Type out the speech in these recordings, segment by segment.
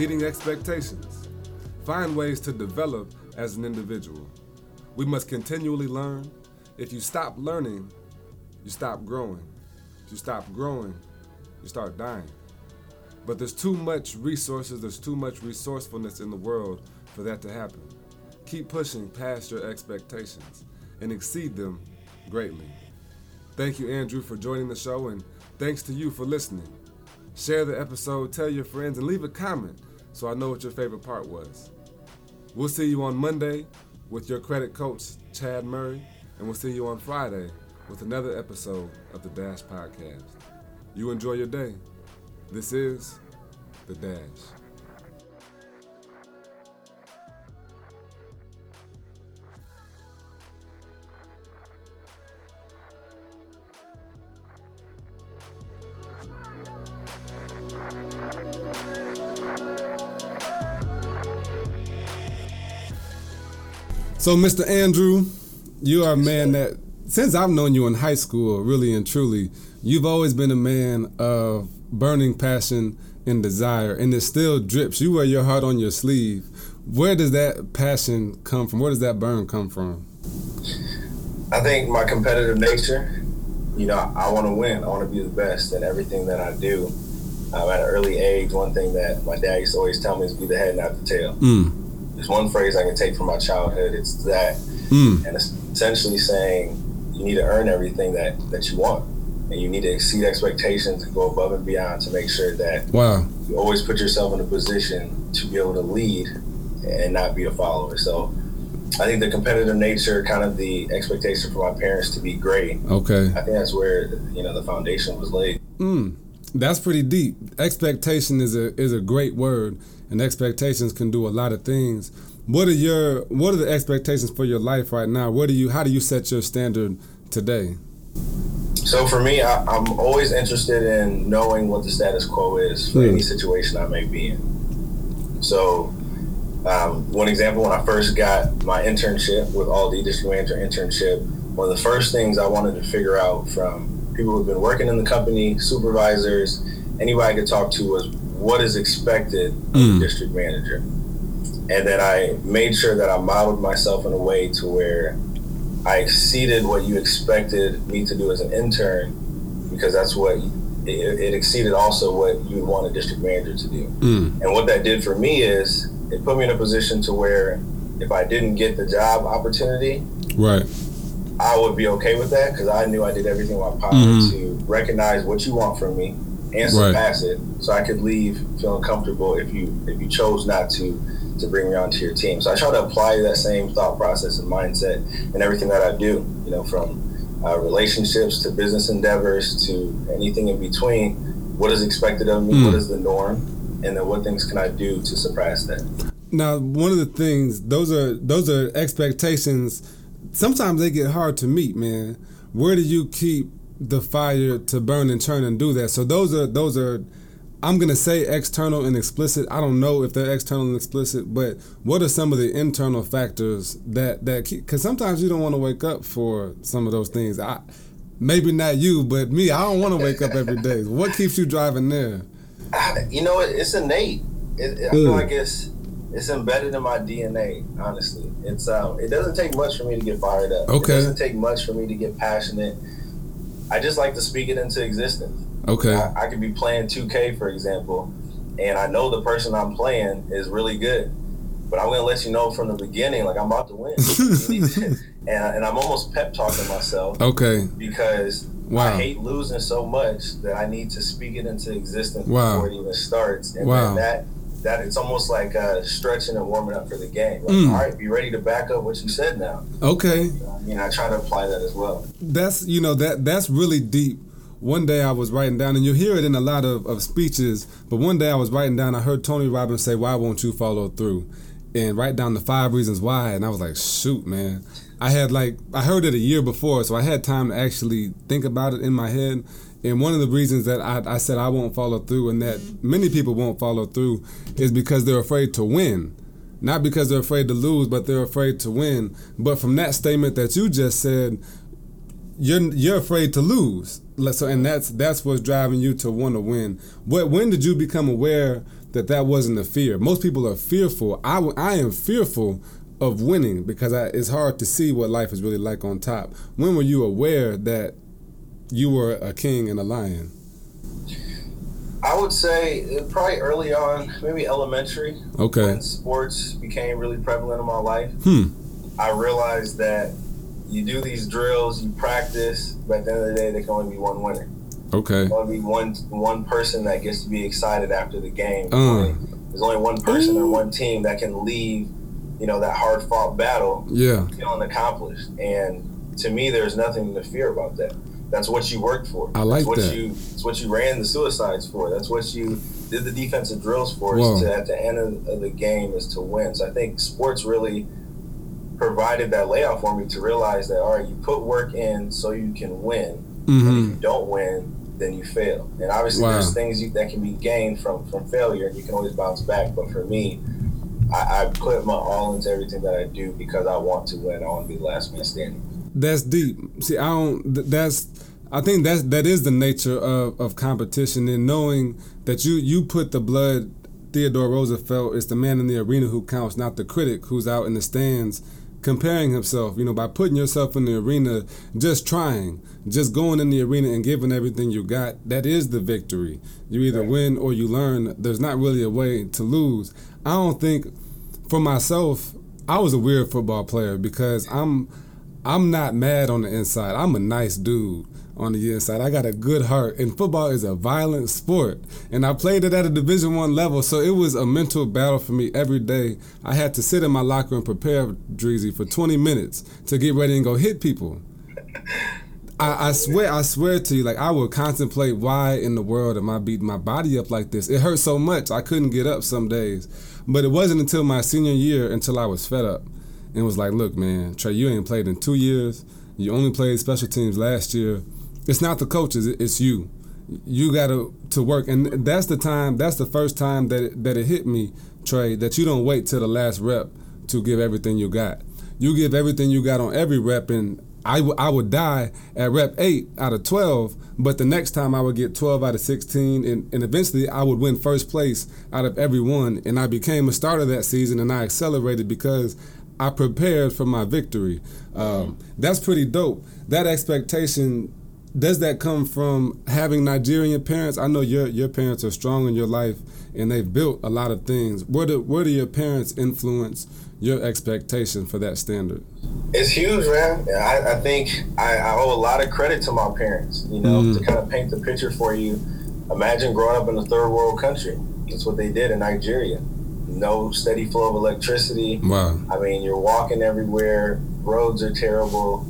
exceeding expectations. Find ways to develop as an individual. We must continually learn. If you stop learning, you stop growing. If you stop growing, you start dying. But there's too much resources, there's too much resourcefulness in the world for that to happen. Keep pushing past your expectations and exceed them greatly. Thank you, Andrew, for joining the show, and thanks to you for listening. Share the episode, tell your friends, and leave a comment so I know what your favorite part was. We'll see you on Monday with your credit coach, Chad Murray, and we'll see you on Friday with another episode of the Dash Podcast. You enjoy your day. This is The Dash. So, Mr. Andrew, you are a man that, since I've known you in high school, really and truly, you've always been a man of burning passion and desire, and it still drips. You wear your heart on your sleeve. Where does that passion come from? Where does that burn come from? I think my competitive nature, you know, I want to win. I want to be the best at everything that I do. Um, at an early age, one thing that my dad used to always tell me is be the head, not the tail. Mm there's one phrase I can take from my childhood. It's that, mm. and it's essentially saying you need to earn everything that that you want, and you need to exceed expectations and go above and beyond to make sure that wow you always put yourself in a position to be able to lead and not be a follower. So. I think the competitive nature, kind of the expectation for my parents to be great. Okay. I think that's where you know the foundation was laid. Mm, that's pretty deep. Expectation is a is a great word and expectations can do a lot of things. What are your what are the expectations for your life right now? What do you how do you set your standard today? So for me, I, am always interested in knowing what the status quo is for hmm. any situation I may be in. So um, one example, when I first got my internship with Aldi District Manager internship, one of the first things I wanted to figure out from people who've been working in the company, supervisors, anybody I could talk to was what is expected of mm. the district manager. And then I made sure that I modeled myself in a way to where I exceeded what you expected me to do as an intern because that's what it, it exceeded also what you would want a district manager to do. Mm. And what that did for me is it put me in a position to where if I didn't get the job opportunity, right, I would be okay with that because I knew I did everything in my power mm-hmm. to recognize what you want from me and surpass right. it, so I could leave feeling comfortable if you if you chose not to to bring me onto your team. So I try to apply that same thought process and mindset in everything that I do. You know, from uh, relationships to business endeavors to anything in between. What is expected of me? Mm. What is the norm? And then what things can I do to surpass that? Now, one of the things those are those are expectations. Sometimes they get hard to meet, man. Where do you keep the fire to burn and churn and do that. So those are those are I'm gonna say external and explicit. I don't know if they're external and explicit, but what are some of the internal factors that that because sometimes you don't want to wake up for some of those things. I maybe not you, but me. I don't want to wake up every day. What keeps you driving there? You know, it's innate. It, I feel like it's it's embedded in my DNA. Honestly, it's um, it doesn't take much for me to get fired up. Okay, it doesn't take much for me to get passionate I just like to speak it into existence. Okay. I, I could be playing 2K, for example, and I know the person I'm playing is really good, but I'm going to let you know from the beginning, like I'm about to win. and, and I'm almost pep talking myself. Okay. Because wow. I hate losing so much that I need to speak it into existence wow. before it even starts. And wow. that that it's almost like uh, stretching and warming up for the game. Like, mm. All right, be ready to back up what you said now. Okay. You know, I try to apply that as well. That's you know that that's really deep. One day I was writing down, and you'll hear it in a lot of, of speeches. But one day I was writing down, I heard Tony Robbins say, "Why won't you follow through?" And write down the five reasons why. And I was like, "Shoot, man." I had like I heard it a year before, so I had time to actually think about it in my head. And one of the reasons that I, I said I won't follow through and that many people won't follow through is because they're afraid to win. Not because they're afraid to lose, but they're afraid to win. But from that statement that you just said, you're you're afraid to lose. so and that's that's what's driving you to want to win. What when did you become aware that that wasn't a fear? Most people are fearful. I I am fearful of winning because I, it's hard to see what life is really like on top. When were you aware that you were a king and a lion? I would say uh, probably early on, maybe elementary. Okay. When sports became really prevalent in my life, Hmm. I realized that you do these drills, you practice, but at the end of the day, there can only be one winner. Okay. There's only be one one person that gets to be excited after the game. Uh. There's only one person or one team that can leave, you know, that hard fought battle Yeah. feeling accomplished. And to me, there's nothing to fear about that. That's what you worked for. I like That's what that. you. It's what you ran the suicides for. That's what you did the defensive drills for. Is to, at the end of, of the game is to win. So I think sports really provided that layout for me to realize that all right, you put work in so you can win. And if Mm-hmm. you don't win, then you fail. And obviously, Wow. there's things you, that can be gained from from failure, and you can always bounce back. But for me, I, I put my all into everything that I do because I want to win. I want to be the last man standing. That's deep. See, I don't. That's. I think that's that is the nature of, of competition and knowing that you you put the blood. Theodore Roosevelt is the man in the arena who counts, not the critic who's out in the stands comparing himself. You know, by putting yourself in the arena, just trying, just going in the arena and giving everything you got. That is the victory. You either win or you learn. There's not really a way to lose. I don't think, for myself, I was a weird football player because I'm I'm not mad on the inside. I'm a nice dude on the inside. I got a good heart, and football is a violent sport. And I played it at a Division One level, so it was a mental battle for me every day. I had to sit in my locker and prepare Dreezy for 20 minutes to get ready and go hit people. I, I swear, I swear to you, like I would contemplate why in the world am I beating my body up like this? It hurt so much I couldn't get up some days. But it wasn't until my senior year until I was fed up and was like, look, man, Tre', you ain't played in two years. You only played special teams last year. It's not the coaches, it's you. You got to to work, and that's the time. That's the first time that it, that it hit me, Tre', that you don't wait till the last rep to give everything you got. You give everything you got on every rep, and I, w- I would die at rep eight out of twelve. But the next time I would get twelve out of sixteen, and, and eventually I would win first place out of every one. And I became a starter that season, and I accelerated because I prepared for my victory. Um, that's pretty dope. That expectation does that come from having Nigerian parents? I know your your parents are strong in your life and they've built a lot of things. Where do where do your parents influence your expectation for that standard? It's huge, man. I, I think I, I owe a lot of credit to my parents. You know, Mhm. to kind of paint the picture for you. Imagine growing up in a third world country. That's what they did in Nigeria. No steady flow of electricity. Wow. I mean, you're walking everywhere. Roads are terrible.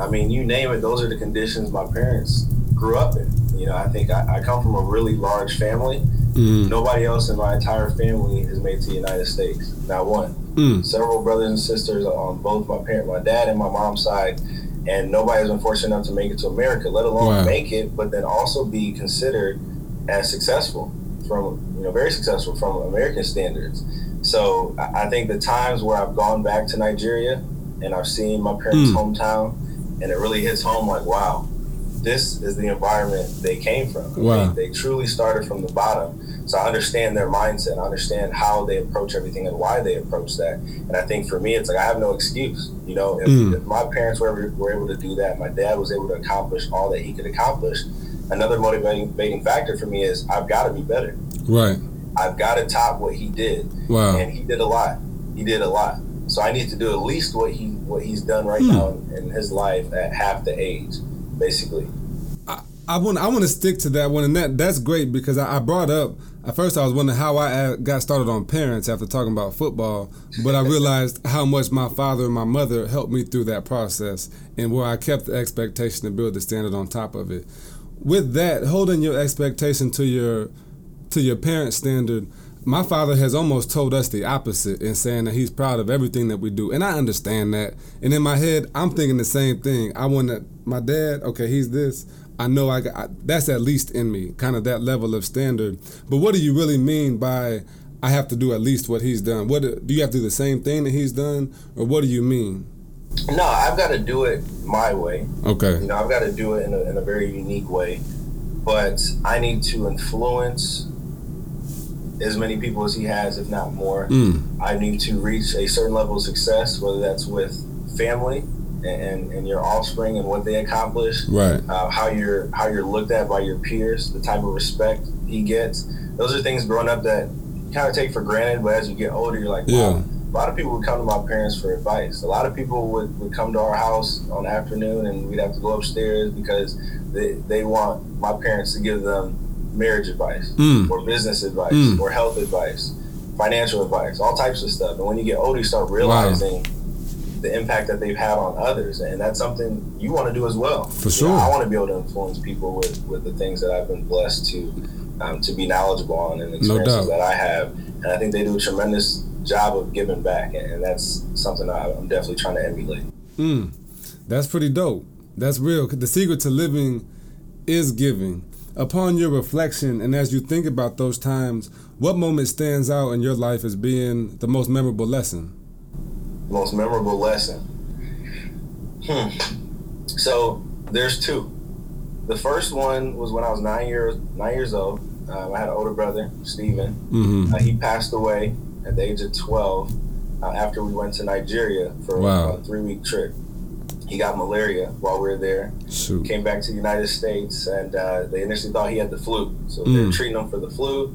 I mean, you name it. Those are the conditions my parents grew up in. You know, I think I, I come from a really large family. Mm. Nobody else in my entire family has made it to the United States. Not one. Mm. Several brothers and sisters on both my parent, my dad and my mom's side, and nobody has been fortunate enough to make it to America. Let alone Wow. make it, but then also be considered as successful from you know very successful from American standards. So I think the times where I've gone back to Nigeria and I've seen my parents' Mm. hometown, and it really hits home like, wow, this is the environment they came from. Wow. they truly started from the bottom. So I understand their mindset. I understand how they approach everything and why they approach that. And I think for me, it's like I have no excuse. You know, if, Mm. if my parents were, were able to do that, my dad was able to accomplish all that he could accomplish. Another motivating factor for me is I've got to be better. Right. I've got to top what he did, Wow. and he did a lot. He did a lot. So I need to do at least what he what he's done right Hmm. now in, his life at half the age, basically. I I want I want to stick to that one, and that that's great because I, I brought up at first I was wondering how I got started on parents after talking about football, but I realized how much my father and my mother helped me through that process, and where I kept the expectation to build the standard on top of it. With that, holding your expectation to your to your parent standard, my father has almost told us the opposite in saying that he's proud of everything that we do, and I understand that. And in my head, I'm thinking the same thing. I want to, my dad, okay, he's this. I know I got I, that's at least in me, kind of that level of standard. But what do you really mean by I have to do at least what he's done? What do you have to do the same thing that he's done, or what do you mean? No, I've got to do it my way. Okay. You know, I've got to do it in a, in a very unique way, but I need to influence as many people as he has, if not more. Mm. I need to reach a certain level of success, whether that's with family and, and, and your offspring and what they accomplish, Right. uh, how you're how you're looked at by your peers, the type of respect he gets. Those are things growing up that you kind of take for granted, but as you get older, you're like, wow. Yeah. A lot of people would come to my parents for advice. A lot of people would, would come to our house on the afternoon and we'd have to go upstairs because they, they want my parents to give them marriage advice Mm. or business advice Mm. or health advice, financial advice, all types of stuff. And when you get older, you start realizing the impact that they've had on others. And that's something you want to do as well. For You know, sure. I want to be able to influence people with, with the things that I've been blessed to um, to be knowledgeable on and experiences doubt. that I have. And I think they do a tremendous job of giving back. And, that's something I'm definitely trying to emulate. Mm. That's pretty dope. That's real. The secret to living is giving. Upon your reflection and as you think about those times, what moment stands out in your life as being the most memorable lesson? most memorable lesson. Hmm. So there's two. The first one was when I was nine years nine years old. Um, I had an older brother, Stephen. Mm-hmm. Uh, he passed away at the age of 12 uh, after we went to Nigeria for Wow. a three week trip. He got malaria while we were there. Shoot. Came back to the United States, and uh, they initially thought he had the flu. So Mm. treating him for the flu.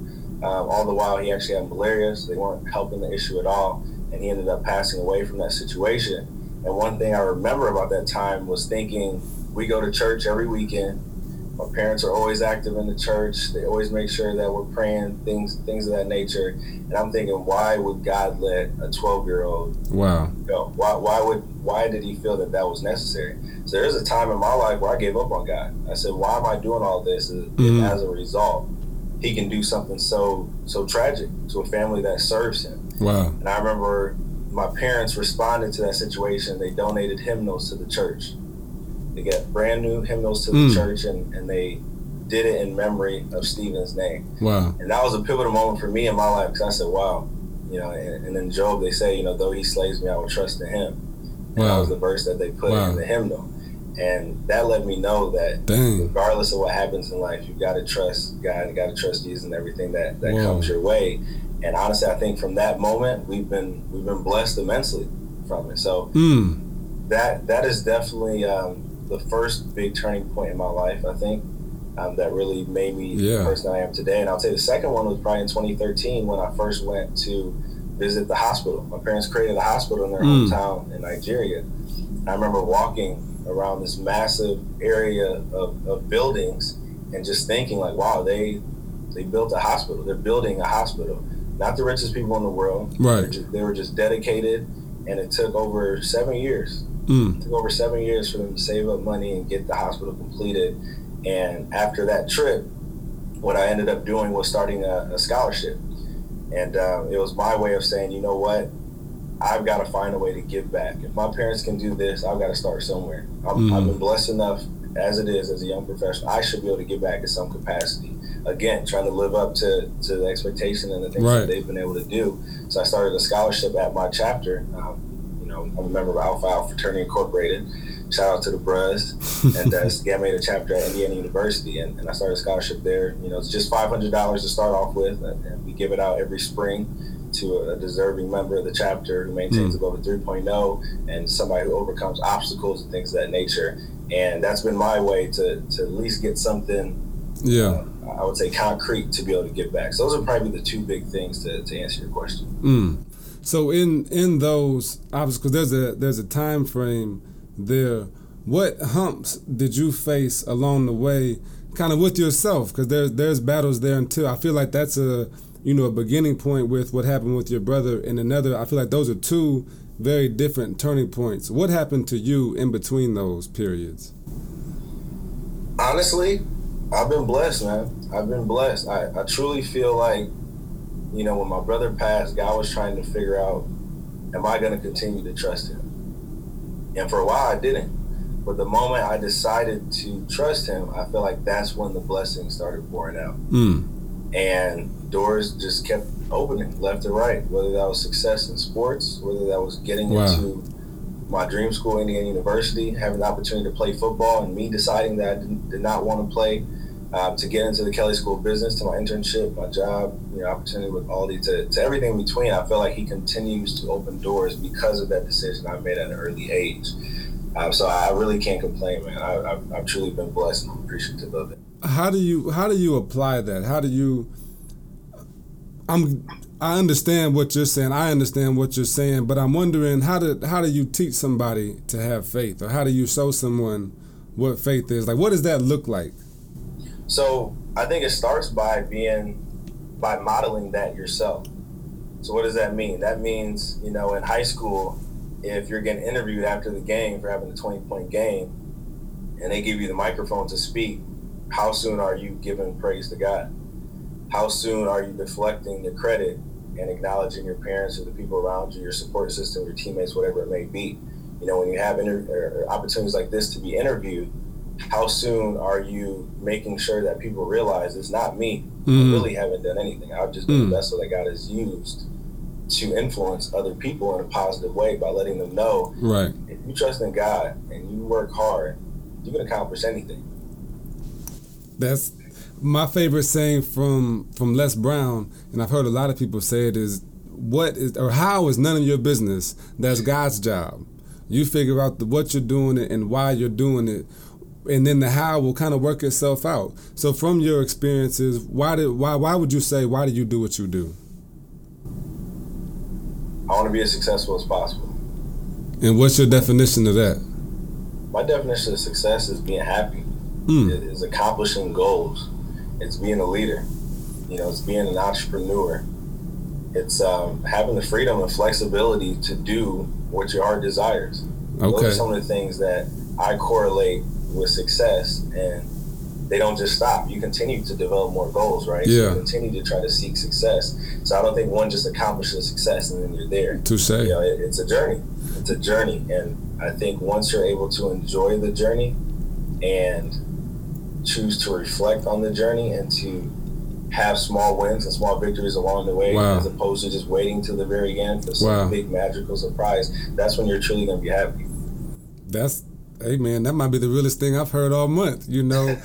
Um, all the while, he actually had malaria, so they weren't helping the issue at all. And he ended up passing away from that situation. And one thing I remember about that time was thinking, we go to church every weekend. My parents are always active in the church. They always make sure that we're praying things, things of that nature. And I'm thinking, why would God let a 12 year old Wow. go? Why, why would, why did He feel that that was necessary? So there is a time in my life where I gave up on God. I said, why am I doing all this? And Mhm. as a result, He can do something so, so tragic to a family that serves Him. Wow. And I remember my parents responded to that situation. They donated hymnals to the church. They got brand new hymnals to the Mm. church, and, and they did it in memory of Stephen's name. Wow. And that was a pivotal moment for me in my life because I said, wow, you know, and, and in Job, they say, you know, though he slays me, I will trust in him. And that was the verse that they put Wow. in the hymnal. And that let me know that Dang. regardless of what happens in life, you got to trust God, you got to trust Jesus and everything that, that Whoa. comes your way. And honestly, I think from that moment, we've been we've been blessed immensely from it. So Mm. that that is definitely um, the first big turning point in my life. I think um, that really made me Yeah. the person I am today. And I'll say the second one was probably in 2013 when I first went to visit the hospital. My parents created a hospital in their Mm. hometown in Nigeria. I remember walking around this massive area of, of buildings and just thinking like, wow, they they built a hospital. They're building a hospital. Not the richest people in the world. They were Right. just, they were just dedicated, and it took over seven years Mm. it took over seven years for them to save up money and get the hospital completed. And after that trip, what I ended up doing was starting a, a scholarship. And uh, it was my way of saying, you know what? I've got to find a way to give back. If my parents can do this, I've got to start somewhere. I'm, Mhm. I've been blessed enough as it is as a young professional. I should be able to give back in some capacity. Again, trying to live up to, to the expectation and the things Right. that they've been able to do. So I started a scholarship at my chapter. Um, know, I'm a member of Alpha Alpha Fraternity Incorporated. Shout out to the Bros. and uh, it's the Gamma Beta chapter at Indiana University. And, and I started a scholarship there. You know, it's just $500 to start off with. And, and we give it out every spring to a, a deserving member of the chapter who maintains Mm. a Global 3.0 and somebody who overcomes obstacles and things of that nature. And that's been my way to, to at least get something, Yeah. uh, I would say, concrete to be able to give back. So those are probably the two big things to, to answer your question. Mm. So in in those obstacles, there's a there's a time frame there. What humps did you face along the way, kind of with yourself? Because there's there's battles there until I feel like that's a you know a beginning point with what happened with your brother, and another. I feel like those are two very different turning points. What happened to you in between those periods? honestly, I've been blessed, man. I've been blessed. I, I truly feel like, you know, when my brother passed, God was trying to figure out, am I going to continue to trust him? And for a while, I didn't. But the moment I decided to trust him, I feel like that's when the blessings started pouring out. Mm. And doors just kept opening left and right, whether that was success in sports, whether that was getting Wow. into my dream school, Indiana University, having the opportunity to play football, and me deciding that I did, did not want to play, um, to get into the Kelley School Business, to my internship, my job, you know, opportunity with Aldi, to, to everything in between. I feel like he continues to open doors because of that decision I made at an early age. Um, so I really can't complain, man. I, I've, I've truly been blessed and I'm appreciative of it. How do you how do you apply that? How do you? I'm I understand what you're saying. I understand what you're saying, but I'm wondering how do how do you teach somebody to have faith, or how do you show someone what faith is? Like, what does that look like? So I think it starts by being by modeling that yourself. So what does that mean? That means you know in high school, if you're getting interviewed after the game for having a 20 point game, and they give you the microphone to speak, how soon are you giving praise to God? How soon are you deflecting the credit and acknowledging your parents or the people around you, your support system, your teammates, whatever it may be. You know, when you have inter- opportunities like this to be interviewed, how soon are you making sure that people realize it's not me? Mm. I really haven't done anything. I've just been mm. a vessel that God has used to influence other people in a positive way by letting them know right. if you trust in God and you work hard, you can accomplish anything. That's my favorite saying from from Les Brown, and I've heard a lot of people say it is what is or how is none of your business. That's God's job. You figure out the, what you're doing it and why you're doing it, and then the how will kind of work itself out. So from your experiences, why did why why would you say why do you do what you do? I want to be as successful as possible. And what's your definition of that? My definition of success is being happy. Mm. Is accomplishing goals it's being a leader. You know, it's being an entrepreneur. It's um, having the freedom and flexibility to do what your heart desires. Okay. Those are some of the things that I correlate with success, and they don't just stop. You continue to develop more goals, right? Yeah. You continue to try to seek success. So I don't think one just accomplishes success and then you're there. To say, you know, it, it's a journey. It's a journey, and I think once you're able to enjoy the journey and choose to reflect on the journey and to have small wins and small victories along the way wow. as opposed to just waiting to the very end for some wow. big magical surprise that's when you're truly going to be happy that's hey man that might be the realest thing i've heard all month you know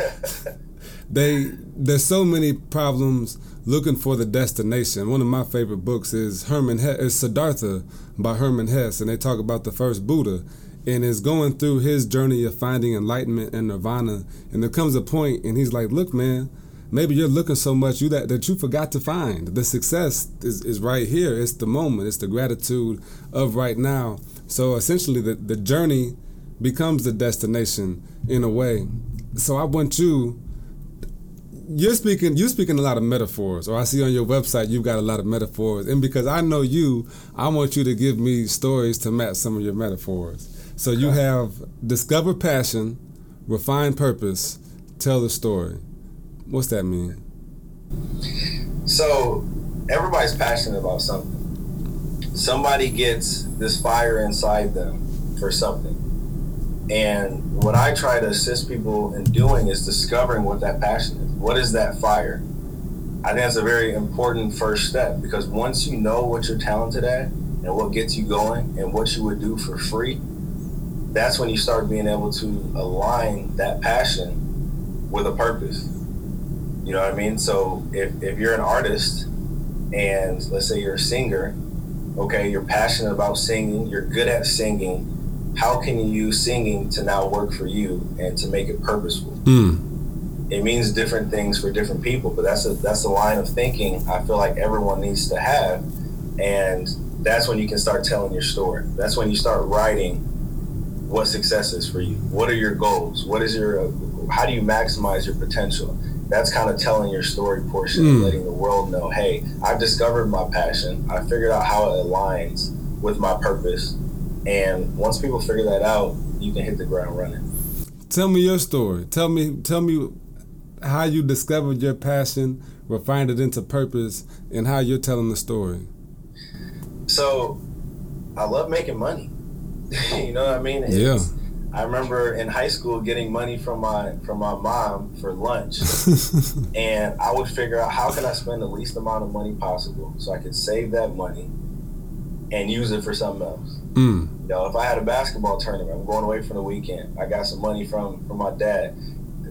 they there's so many problems looking for the destination one of my favorite books is herman Hesse, is siddhartha by herman hesse and they talk about the first buddha and is going through his journey of finding enlightenment and nirvana. And there comes a point, and he's like, "Look, man, maybe you're looking so much you that, that you forgot to find the success is, is right here. It's the moment. It's the gratitude of right now. So essentially, the the journey becomes the destination in a way. So I want you. You're speaking. You're speaking a lot of metaphors, or I see on your website you've got a lot of metaphors. And because I know you, I want you to give me stories to match some of your metaphors. So you have discover passion, refine purpose, tell the story. What's that mean? So everybody's passionate about something. Somebody gets this fire inside them for something. And what I try to assist people in doing is discovering what that passion is. What is that fire? I think that's a very important first step because once you know what you're talented at and what gets you going and what you would do for free, that's when you start being able to align that passion with a purpose. You know what I mean? So if, if you're an artist and let's say you're a singer, okay, you're passionate about singing, you're good at singing, how can you use singing to now work for you and to make it purposeful? Mm. It means different things for different people, but that's a that's a line of thinking I feel like everyone needs to have. And that's when you can start telling your story. That's when you start writing what success is for you. What are your goals? What is your how do you maximize your potential? That's kind of telling your story portion mm. letting the world know, hey, I've discovered my passion. I figured out how it aligns with my purpose. And once people figure that out, you can hit the ground running. Tell me your story. Tell me tell me how you discovered your passion, refined it into purpose, and how you're telling the story. So, I love making money. you know what I mean? It's, yeah. I remember in high school getting money from my from my mom for lunch, and I would figure out how can I spend the least amount of money possible so I could save that money and use it for something else. Mm. You know, if I had a basketball tournament, I'm going away for the weekend. I got some money from from my dad.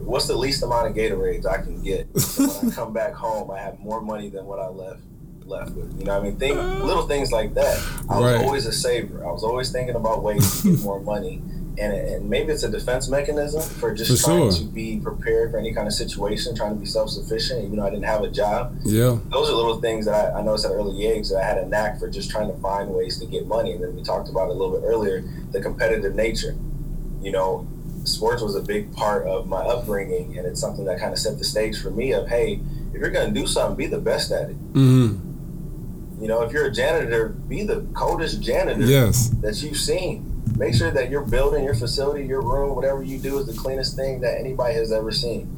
What's the least amount of Gatorades I can get? So when I come back home, I have more money than what I left left with. You know, I mean, think, little things like that. I was right. always a saver. I was always thinking about ways to get more money and, and maybe it's a defense mechanism for just for trying sure. to be prepared for any kind of situation, trying to be self sufficient, even though I didn't have a job. Yeah, those are little things that I, I noticed at early age that I had a knack for just trying to find ways to get money. And then we talked about it a little bit earlier the competitive nature. You know, sports was a big part of my upbringing, and it's something that kind of set the stage for me of hey, if you're going to do something, be the best at it. Mm-hmm. You know, if you're a janitor, be the coldest janitor yes. that you've seen make sure that your building, your facility, your room, whatever you do is the cleanest thing that anybody has ever seen.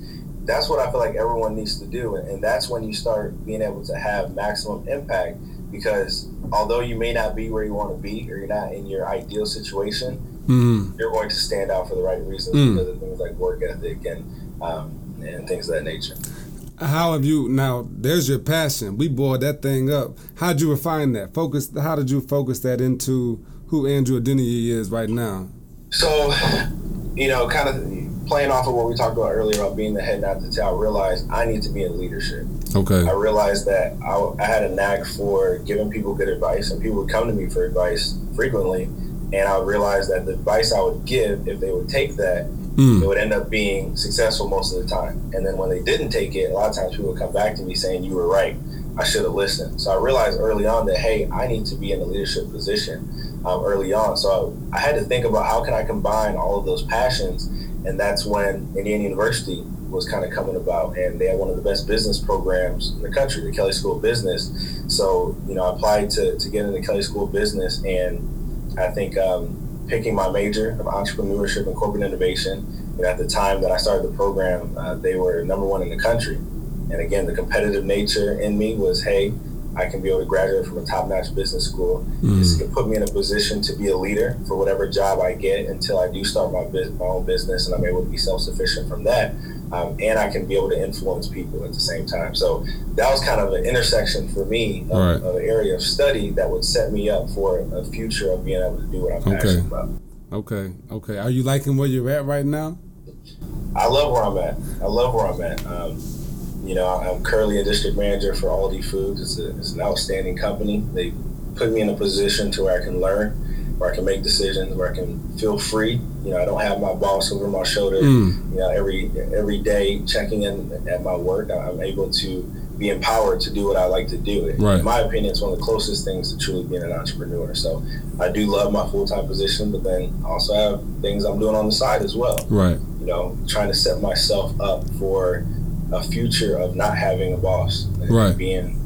That's what I feel like everyone needs to do. And that's when you start being able to have maximum impact because although you may not be where you want to be or you're not in your ideal situation, mm. you're going to stand out for the right reasons mm. because of things like work ethic and, um, and things of that nature how have you now there's your passion we boiled that thing up how'd you refine that focus how did you focus that into who Andrew Adeniyi is right now? So, you know, kind of playing off of what we talked about earlier about being the head, not the tail, I realized I need to be in leadership. Okay. I realized that I, I had a knack for giving people good advice, and people would come to me for advice frequently. And I realized that the advice I would give, if they would take that, mm. it would end up being successful most of the time. And then when they didn't take it, a lot of times people would come back to me saying, You were right. I should have listened. So I realized early on that, hey, I need to be in a leadership position um, early on. So I, I, had to think about how can I combine all of those passions, and that's when Indiana University was kind of coming about, and they had one of the best business programs in the country, the Kelley School of Business. So you know, I applied to to get into Kelley School of Business, and I think um, picking my major of entrepreneurship and corporate innovation. Know, at the time that I started the program, uh, they were number one in the country. And again, the competitive nature in me was, hey, I can be able to graduate from a top-notch business school. Mm. This can put me in a position to be a leader for whatever job I get until I do start my, my own business and I'm able to be self-sufficient from that. Um, and I can be able to influence people at the same time. So that was kind of an intersection for me of, right. of, an area of study that would set me up for a future of being able to do what I'm okay. passionate about. Okay, okay. Are you liking where you're at right now? I love where I'm at. I love where I'm at. Um, you know, I'm currently a district manager for Aldi Foods. It's, a, it's an outstanding company. They put me in a position to where I can learn, where I can make decisions, where I can feel free. You know, I don't have my boss over my shoulder. Mm. You know, every every day checking in at my work, I'm able to be empowered to do what I like to do. Right. In my opinion, it's one of the closest things to truly being an entrepreneur. So I do love my full time position, but then I also have things I'm doing on the side as well. Right. You know, trying to set myself up for a future of not having a boss, right? Being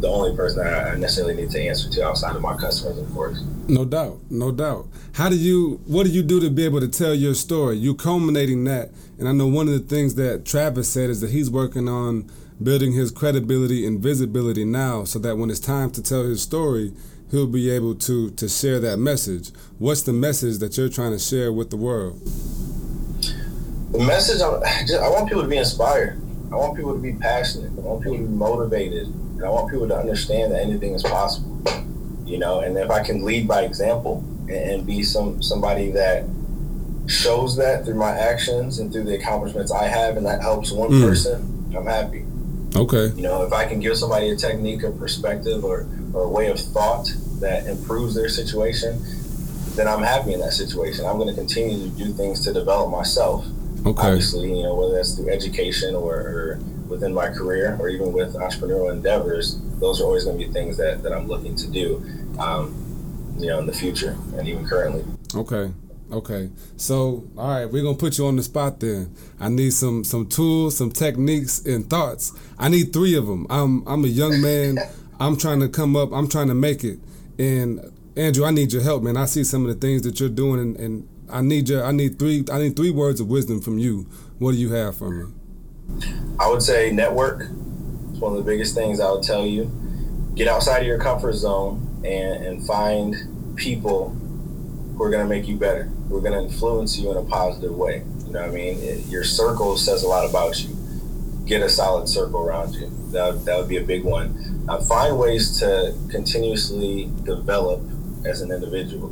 the only person that I necessarily need to answer to outside of my customers, of course. No doubt, no doubt. How do you? What do you do to be able to tell your story? You culminating that, and I know one of the things that Travis said is that he's working on building his credibility and visibility now, so that when it's time to tell his story, he'll be able to to share that message. What's the message that you're trying to share with the world? The message I, I want people to be inspired. I want people to be passionate. I want people to be motivated, and I want people to understand that anything is possible. You know, and if I can lead by example and, and be some somebody that shows that through my actions and through the accomplishments I have, and that helps one mm. person, I'm happy. Okay. You know, if I can give somebody a technique or perspective or, or a way of thought that improves their situation, then I'm happy in that situation. I'm going to continue to do things to develop myself Okay. Obviously, you know, whether that's through education or, or within my career or even with entrepreneurial endeavors, those are always going to be things that, that I'm looking to do, um, you know, in the future and even currently. Okay. Okay. So, all right, we're going to put you on the spot then. I need some some tools, some techniques and thoughts. I need 3 of them. I'm I'm a young man. I'm trying to come up. I'm trying to make it. And Andrew, I need your help, man. I see some of the things that you're doing and, and I need your I need three I need three words of wisdom from you. What do you have for me? I would say network. It's one of the biggest things I would tell you. Get outside of your comfort zone and, and find people who are going to make you better, who are going to influence you in a positive way. You know what I mean? It, your circle says a lot about you. Get a solid circle around you. That, that would be a big one. Uh, find ways to continuously develop as an individual,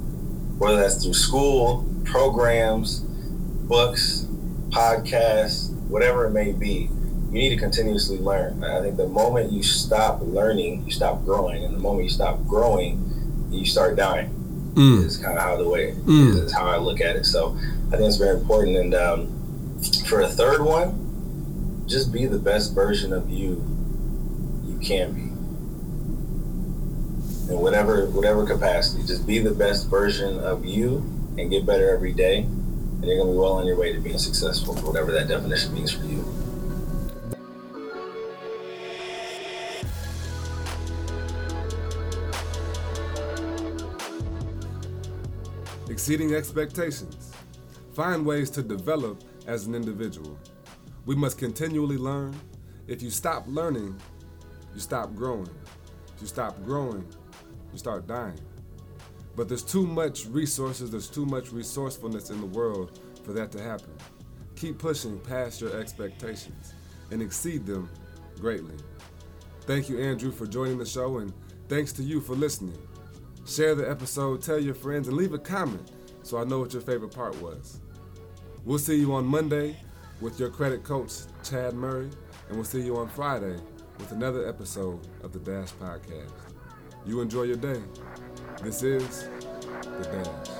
whether that's through school, programs, books, podcasts, whatever it may be. You need to continuously learn. I think the moment you stop learning, you stop growing, and the moment you stop growing, you start dying. Mm. Is kind of how the way mm. is how I look at it. So I think it's very important. And um, for a third one, just be the best version of you you can be in whatever whatever capacity. Just be the best version of you and get better every day, and you're gonna be well on your way to being successful, whatever that definition means for you. Exceeding expectations. Find ways to develop as an individual. We must continually learn. If you stop learning, you stop growing. If you stop growing, you start dying. But there's too much resources, there's too much resourcefulness in the world for that to happen. Keep pushing past your expectations and exceed them greatly. Thank you, Andrew, for joining the show, and thanks to you for listening. Share the episode, tell your friends, and leave a comment so I know what your favorite part was. We'll see you on Monday with your credit coach, Chad Murray, and we'll see you on Friday with another episode of the Dash Podcast. You enjoy your day. This is The Dash.